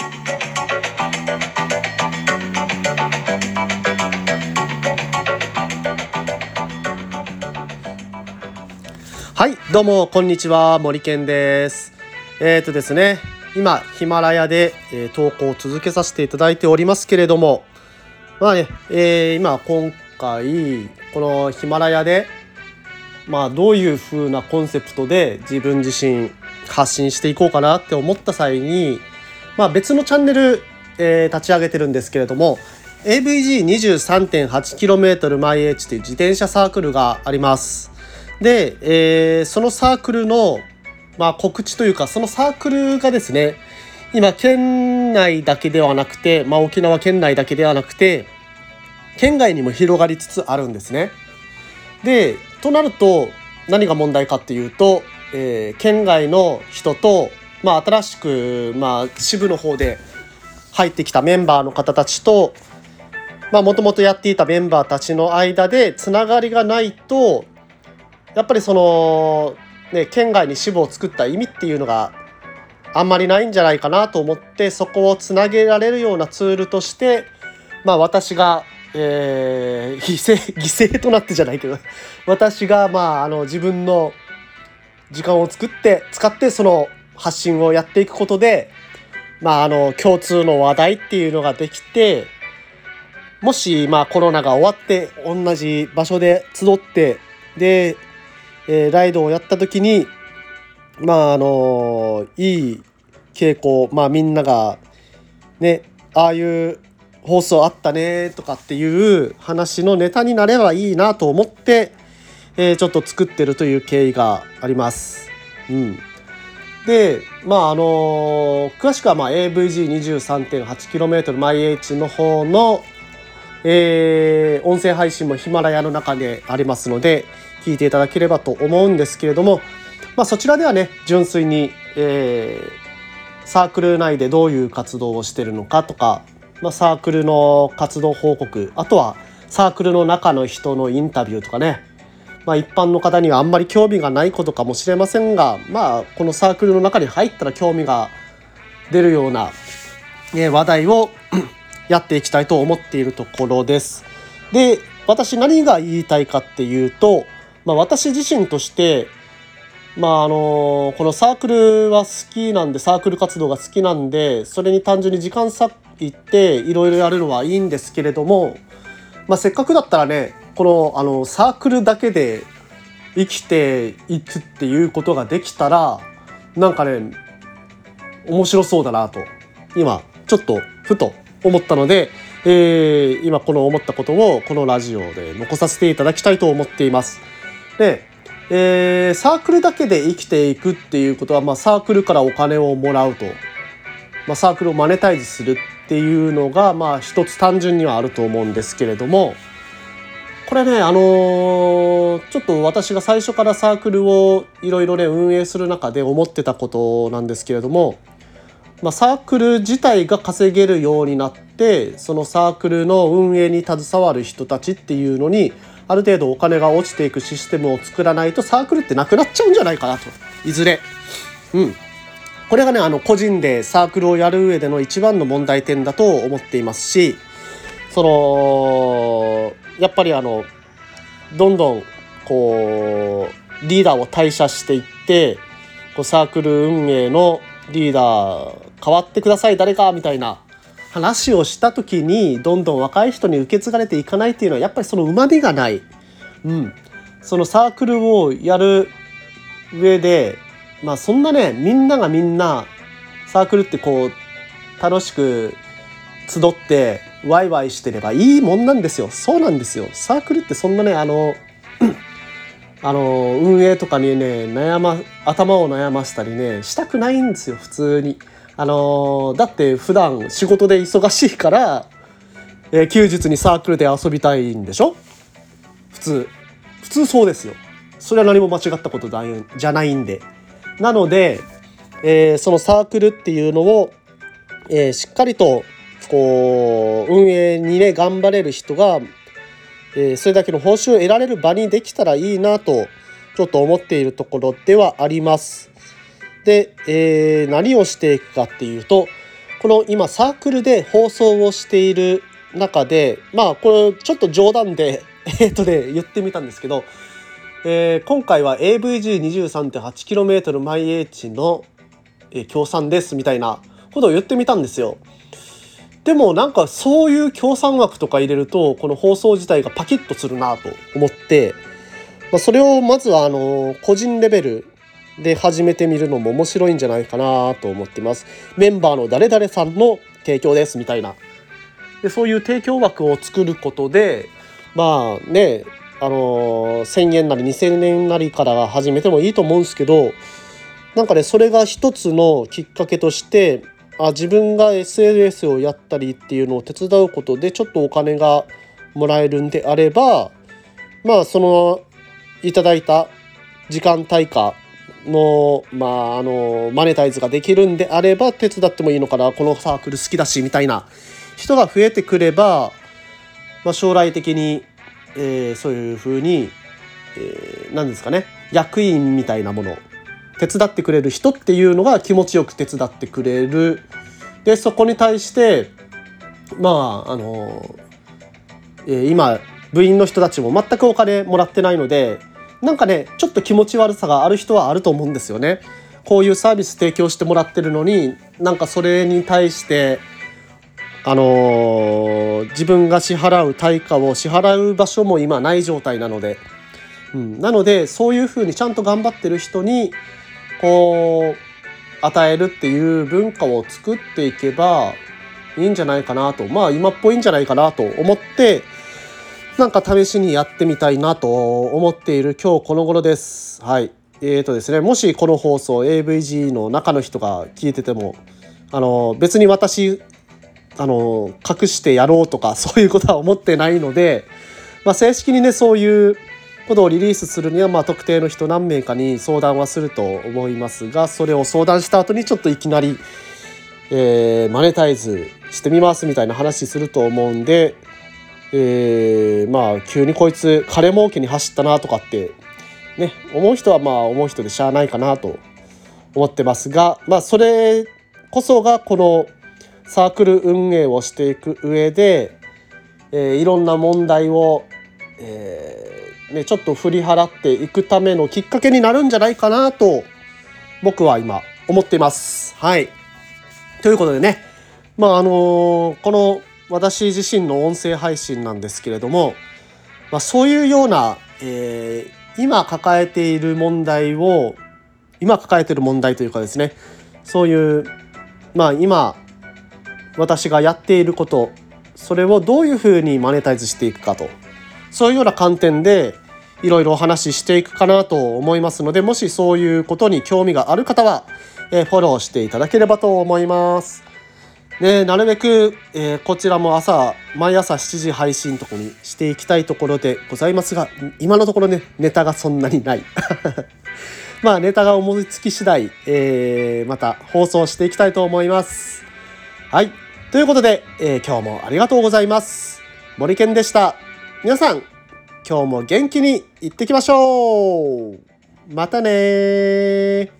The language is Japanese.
はいどうもこんにちは森健です。えっ、ー、とですね今ヒマラヤで、えー、投稿を続けさせていただいておりますけれどもまあね、えー、今今回このヒマラヤでまあどういう風なコンセプトで自分自身発信していこうかなって思った際にまあ別のチャンネル、えー、立ち上げてるんですけれども AVG23.8km 毎 H という自転車サークルがあります。で、えー、そのサークルの、まあ、告知というかそのサークルがですね今県内だけではなくて、まあ、沖縄県内だけではなくて県外にも広がりつつあるんですね。でとなると何が問題かっていうと、えー、県外の人と、まあ、新しく、まあ、支部の方で入ってきたメンバーの方たちともともとやっていたメンバーたちの間でつながりがないとやっぱりその、ね、県外に支部を作った意味っていうのがあんまりないんじゃないかなと思ってそこをつなげられるようなツールとして、まあ、私が、えー、犠牲 犠牲となってじゃないけど私が、まあ、あの自分の時間を作って使ってその発信をやっていくことで、まあ、あの共通の話題っていうのができてもし、まあ、コロナが終わって同じ場所で集ってでえー、ライドをやった時にまああのいい傾向まあみんながねああいう放送あったねとかっていう話のネタになればいいなと思って、えー、ちょっと作ってるという経緯があります。うん、でまああの詳しくはまあ AVG23.8km 毎 H の方の、えー、音声配信もヒマラヤの中でありますので、聞いていただければと思うんですけれども、まあ、そちらではね純粋に、えー、サークル内でどういう活動をしてるのかとか、まあ、サークルの活動報告あとはサークルの中の人のインタビューとかね、まあ、一般の方にはあんまり興味がないことかもしれませんが、まあ、このサークルの中に入ったら興味が出るような、え話題を やっていきたいと思っているところです。で私何が言いたいかっていうとまあ、私自身として、まああのこのサークルは好きなんでサークル活動が好きなんでそれに単純に時間割いていろいろやるのはいいんですけれども、まあ、せっかくだったらねこのあのサークルだけで生きていくっていうことができたらなんかね面白そうだなと今ちょっとふと思ったので、えー、今この思ったことをこのラジオで残させていただきたいと思っています。で、えー、サークルだけで生きていくっていうことは、まあ、サークルからお金をもらうと、まあ、サークルをマネタイズするっていうのが、まあ、一つ単純にはあると思うんですけれどもこれねあのー、ちょっと私が最初からサークルをいろいろね運営する中で思ってたことなんですけれども、まあ、サークル自体が稼げるようになってそのサークルの運営に携わる人たちっていうのにある程度お金が落ちていくシステムを作らないとサークルってなくなっちゃうんじゃないかなといずれ。うん、これがねあの個人でサークルをやる上での一番の問題点だと思っていますしそのやっぱりあのどんどんこうリーダーを退社していってこうサークル運営のリーダー変わってください誰かみたいな話をした時にどんどん若い人に受け継がれていかないっていうのはやっぱりそのうまみがない、うん、そのサークルをやる上でまあそんなねみんながみんなサークルってこう楽しく集ってワイワイしてればいいもんなんですよ。そうなんですよ。サークルってそんなねあのあの運営とかにね悩ま頭を悩ませたりねしたくないんですよ普通に。あの、だって普段仕事で忙しいから、えー、休日にサークルで遊びたいんでしょ？普通。普通そうですよ。それは何も間違ったことじゃないんで。なので、えー、そのサークルっていうのを、えー、しっかりとこう運営にね頑張れる人が、えー、それだけの報酬を得られる場にできたらいいなとちょっと思っているところではあります。で、えー、何をしていくかっていうとこの今サークルで放送をしている中でまあこれちょっと冗談で えっとね言ってみたんですけど、えー、今回は AVG23.8km 毎 H の、え、協賛ですみたいなことを言ってみたんですよ。でもなんかそういう協賛枠とか入れるとこの放送自体がパキッとするなと思って、まあ、それをまずはあの個人レベルで始めてみるのも面白いんじゃないかなと思ってます。メンバーの誰々さんの提供ですみたいな。でそういう提供枠を作ることでまあねあの1,000円なり2,000円なりから始めてもいいと思うんですけどなんかねそれが一つのきっかけとしてあ自分が SNS をやったりっていうのを手伝うことでちょっとお金がもらえるんであればまあそのいただいた時間対価のまああのマネタイズができるんであれば手伝ってもいいのかなこのサークル好きだしみたいな人が増えてくれば、まあ、将来的に、えー、そういうふうに、えー、何ですかね役員みたいなもの手伝ってくれる人っていうのが気持ちよく手伝ってくれる。でそこに対してまああの、えー、今部員の人たちも全くお金もらってないのでなんかねちょっと気持ち悪さがある人はあると思うんですよね。こういうサービス提供してもらってるのになんかそれに対してあのー、自分が支払う対価を支払う場所も今ない状態なので、うん、なのでそういうふうにちゃんと頑張ってる人にこう与えるっていう文化を作っていけばいいんじゃないかなとまあ今っぽいんじゃないかなと思ってなんか試しにやってみたいなと思っている今日この頃です。はい。えーとですね、もしこの放送 AVG の中の人が聞いててもあの別に私あの隠してやろうとかそういうことは思ってないので、まあ、正式にねそういうことをリリースするには、まあ、特定の人何名かに相談はすると思いますがそれを相談した後にちょっといきなり、えー、マネタイズしてみますみたいな話すると思うんで、えー、まあ急にこいつ金儲けに走ったなとかってね思う人はまあ思う人でしゃあないかなと思ってますがまあそれこそがこのサークル運営をしていく上で、えー、いろんな問題を、えー、ね、ちょっと振り払っていくためのきっかけになるんじゃないかなと僕は今思っています。はい。ということでね、まああのー、この私自身の音声配信なんですけれども、まあ、そういうような、えー、今抱えている問題を今抱えている問題というかですねそういうまあ今私がやっていることそれをどういうふうにマネタイズしていくかとそういうような観点でいろいろお話ししていくかなと思いますのでもしそういうことに興味がある方は、え、フォローしていただければと思います。でなるべく、えー、こちらも朝毎朝7時配信とこにしていきたいところでございますが今のところねネタがそんなにない まあネタが思いつき次第、えー、また放送していきたいと思いますはい。ということで、えー、今日もありがとうございます。森健でした。皆さん、今日も元気にいってきましょう。またね